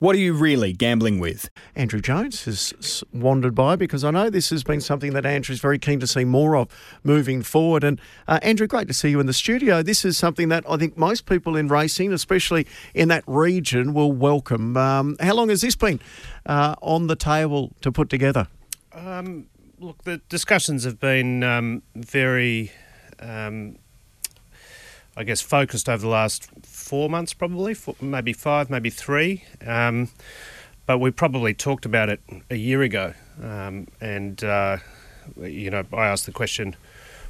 What are you really gambling with? Andrew Jones has wandered by because I know this has been something that Andrew's very keen to see more of moving forward. And uh, Andrew, great to see you in the studio. This is something that I think most people in racing, especially in that region, will welcome. Um, how long has this been uh, on the table to put together? Um, look, the discussions have been um, very, um, I guess, focused over the last four months, probably, four, maybe five, maybe three. Um, but we probably talked about it a year ago. Um, and, uh, you know, I asked the question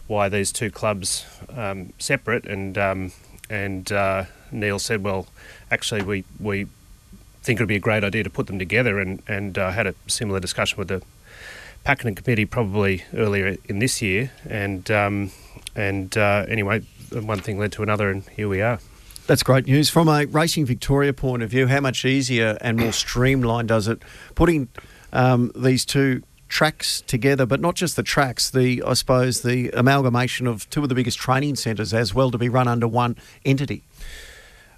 why these two clubs um, separate, and um, and uh, Neil said, well, actually, we, we think it would be a great idea to put them together, and, and uh, had a similar discussion with the Pakenham committee probably earlier in this year, and um, and uh, anyway, one thing led to another, and here we are. That's great news. From a Racing Victoria point of view, how much easier and more streamlined does it putting um, these two tracks together, but not just the tracks, the I suppose the amalgamation of two of the biggest training centres as well to be run under one entity?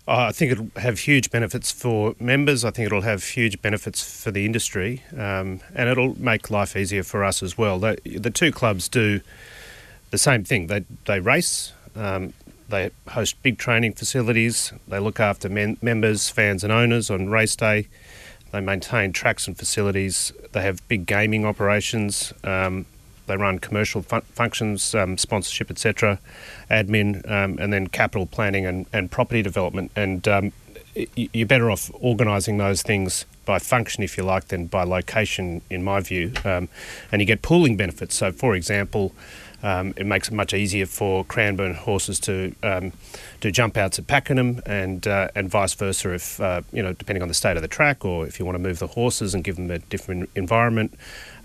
Uh, I think it'll have huge benefits for members. I think it'll have huge benefits for the industry, um, and it'll make life easier for us as well. They, the two clubs do the same thing. They they race. Um, they host big training facilities. They look after men, members, fans, and owners on race day. They maintain tracks and facilities. They have big gaming operations. Um, they run commercial fun- functions, um, sponsorship, etc., admin, um, and then capital planning and, and property development. And um, y- you're better off organising those things by function, if you like, than by location, in my view. Um, and you get pooling benefits. So, for example, um, it makes it much easier for Cranbourne horses to um, do jump outs at Pakenham and uh, and vice versa. If uh, you know, depending on the state of the track, or if you want to move the horses and give them a different environment,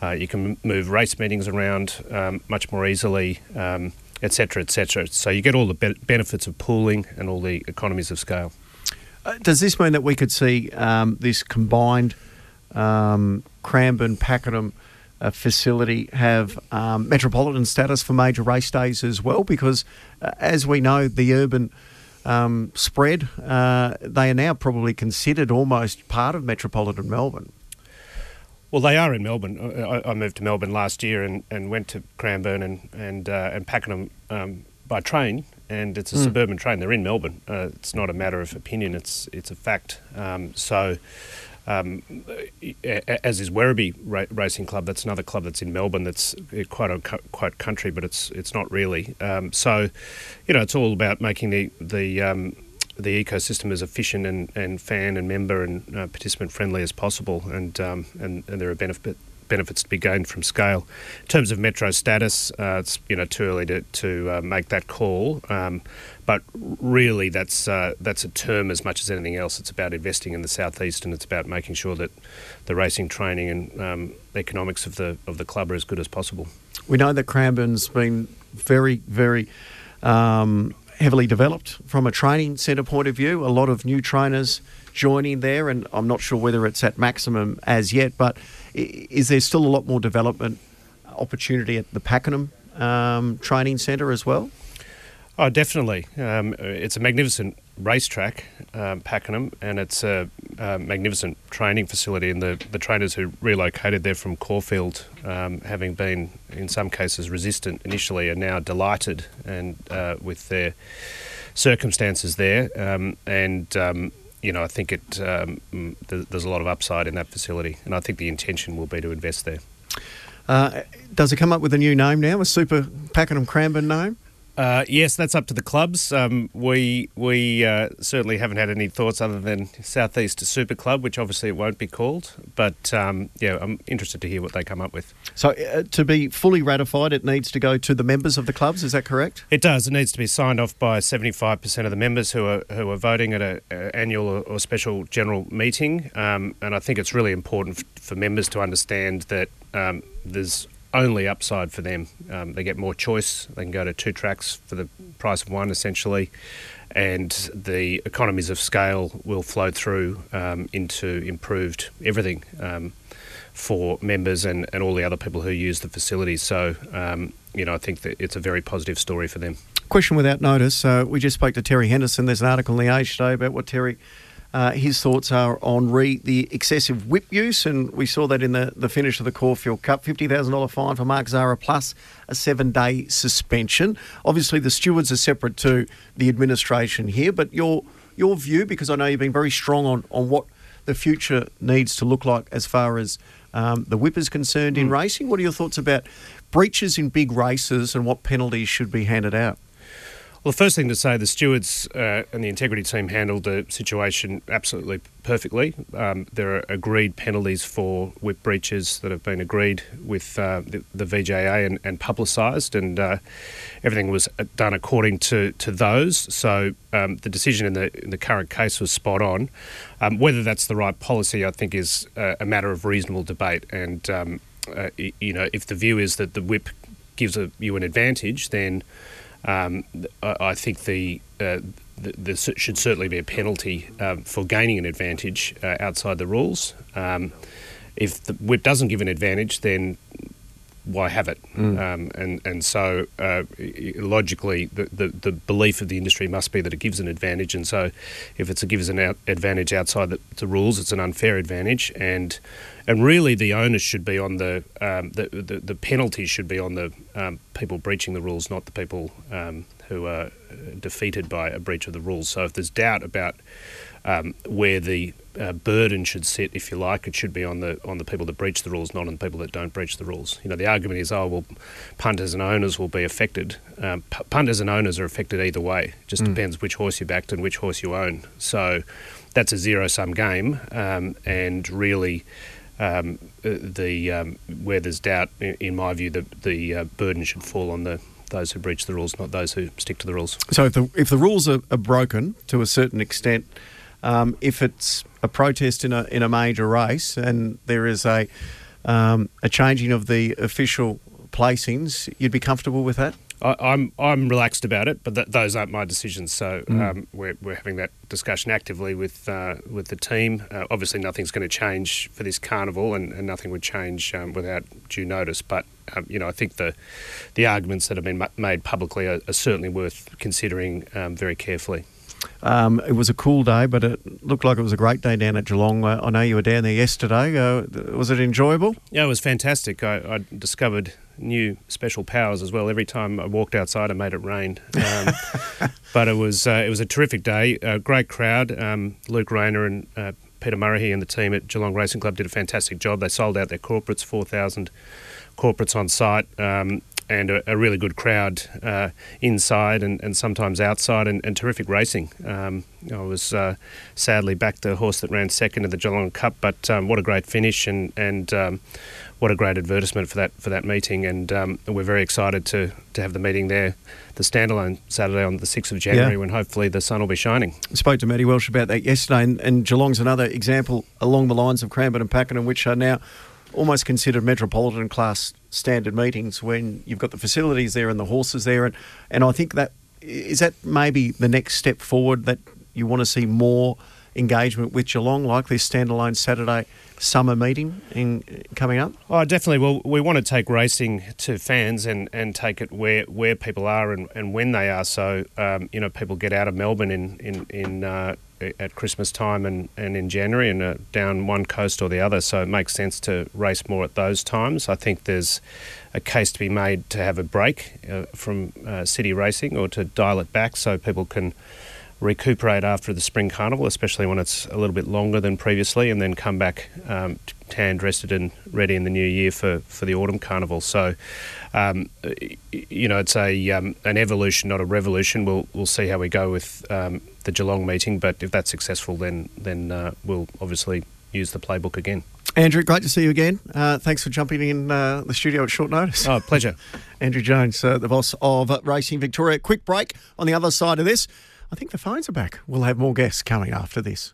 uh, you can move race meetings around um, much more easily, um, etc., etc. So you get all the be- benefits of pooling and all the economies of scale. Uh, does this mean that we could see um, this combined um, Cranbourne Pakenham uh, facility have um, metropolitan status for major race days as well? Because uh, as we know, the urban um, spread, uh, they are now probably considered almost part of metropolitan Melbourne. Well, they are in Melbourne. I, I moved to Melbourne last year and, and went to Cranbourne and and uh, and Pakenham um, by train, and it's a Mm. suburban train. They're in Melbourne. Uh, it's not a matter of opinion. It's it's a fact. Um, so. Um, as is Werribee Ra- Racing Club, that's another club that's in Melbourne. That's uh, quite a, quite country, but it's it's not really. Um, so, you know, it's all about making the the um, the ecosystem as efficient and, and fan and member and uh, participant friendly as possible, and um, and, and there are benefit, benefits to be gained from scale. In terms of metro status, uh, it's you know too early to, to uh, make that call, um, but really that's uh, that's a term as much as anything else. It's about investing in the southeast, and it's about making sure that the racing training and um, economics of the of the club are as good as possible. We know that Cranbourne's been very, very um, heavily developed from a training centre point of view. A lot of new trainers joining there, and I'm not sure whether it's at maximum as yet, but is there still a lot more development opportunity at the Pakenham um, training centre as well? Oh, definitely. Um, it's a magnificent racetrack, um, Pakenham, and it's a, uh magnificent training facility. And the, the trainers who relocated there from Caulfield, um, having been in some cases resistant initially, are now delighted and uh, with their circumstances there. Um, and um, you know, I think it um, th- there's a lot of upside in that facility, and I think the intention will be to invest there. Uh, does it come up with a new name now, a Super Pakenham Cranbourne name? Uh, yes, that's up to the clubs. Um, we we uh, certainly haven't had any thoughts other than Southeast Super Club, which obviously it won't be called. But um, yeah, I'm interested to hear what they come up with. So, uh, to be fully ratified, it needs to go to the members of the clubs. Is that correct? It does. It needs to be signed off by 75% of the members who are who are voting at a, a annual or, or special general meeting. Um, and I think it's really important f- for members to understand that um, there's only upside for them. Um, they get more choice. They can go to two tracks for the price of one, essentially, and the economies of scale will flow through um, into improved everything um, for members and, and all the other people who use the facilities. So, um, you know, I think that it's a very positive story for them. Question without notice. Uh, we just spoke to Terry Henderson. There's an article in the Age today about what Terry uh, his thoughts are on re the excessive whip use, and we saw that in the, the finish of the Caulfield Cup. $50,000 fine for Mark Zahra plus a seven day suspension. Obviously, the stewards are separate to the administration here, but your your view, because I know you've been very strong on, on what the future needs to look like as far as um, the whip is concerned in racing. What are your thoughts about breaches in big races and what penalties should be handed out? Well, the first thing to say, the stewards uh, and the integrity team handled the situation absolutely perfectly. Um, there are agreed penalties for whip breaches that have been agreed with uh, the, the, VJA and, and publicised, and uh, everything was uh, done according to, to those. So um, the decision in the in the current case was spot on. Um, whether that's the right policy, I think, is uh, a matter of reasonable debate. And um, uh, you know, if the view is that the whip gives a, you an advantage, then um, I think the, uh, there should certainly be a penalty um, for gaining an advantage uh, outside the rules. Um, if the whip doesn't give an advantage, then why have it? Mm. Um, and and so uh, logically, the, the, the belief of the industry must be that it gives an advantage. And so, if it's a gives an out advantage outside the, the, rules, it's an unfair advantage. And and really, the onus should be on the um, the, the, the penalty should be on the um, people breaching the rules, not the people um, who are defeated by a breach of the rules. So if there's doubt about um, where the uh, burden should sit, if you like. It should be on the on the people that breach the rules, not on the people that don't breach the rules. You know, the argument is, oh well, punters and owners will be affected. Um, p- punters and owners are affected either way. It just mm. depends which horse you backed and which horse you own. So that's a zero sum game, um, and really. Um, uh, the um, where there's doubt, in my view, the the uh, burden should fall on the those who breach the rules, not those who stick to the rules. So if the if the rules are, are broken to a certain extent, um, if it's a protest in a in a major race and there is a um, a changing of the official placings, you'd be comfortable with that? I, am I'm, I'm relaxed about it, but th- those aren't my decisions. So mm. um, we're, we're having that discussion actively with uh, with the team. Uh, obviously, nothing's going to change for this carnival, and, and nothing would change um, without due notice. But um, you know, I think the the arguments that have been made publicly are, are certainly worth considering um, very carefully. Um, it was a cool day, but it looked like it was a great day down at Geelong. I know you were down there yesterday. Uh, was it enjoyable? Yeah, it was fantastic. I, I, discovered new special powers as well. Every time I walked outside, I made it rain. Um, but it was uh, it was a terrific day. A great crowd. Um, Luke Rayner and uh, Peter Murray and the team at Geelong Racing Club did a fantastic job. They sold out their corporates, four thousand corporates on site. Um, and a, a, really good crowd uh, inside and, and sometimes outside, and, and terrific racing. Um, I was uh, sadly back the horse that ran second in the Geelong Cup, but um, what a great finish and and um, what a great advertisement for that for that meeting. And um, we're very excited to to have the meeting there, the standalone Saturday on the sixth of January, yeah. when hopefully the sun will be shining. I spoke to Matty Welsh about that yesterday, and, and Geelong's another example along the lines of Cranbourne and Pakenham, which are now almost considered metropolitan class standard meetings when you've got the facilities there and the horses there, and and I think that is that maybe the next step forward that you want to see more engagement with Geelong, like this standalone Saturday summer meeting in coming up? Oh, definitely. Well, we want to take racing to fans and, and take it where, where people are and, and when they are. So, um, you know, people get out of Melbourne in in in uh, at Christmas time and, and in January and uh, down one coast or the other. So it makes sense to race more at those times. I think there's a case to be made to have a break uh, from uh, city racing or to dial it back so people can recuperate after the spring carnival, especially when it's a little bit longer than previously, and then come back um, tanned, rested, and ready in the new year for, for the autumn carnival. So, um, you know, it's a um, an evolution, not a revolution. We'll we'll see how we go with um, the Geelong meeting, but if that's successful, then then uh, we'll obviously use the playbook again. Andrew, great to see you again. Uh, thanks for jumping in uh, the studio at short notice. Oh, pleasure. Andrew Jones, uh, the boss of Racing Victoria. Quick break on the other side of this. I think the phones are back. We'll have more guests coming after this.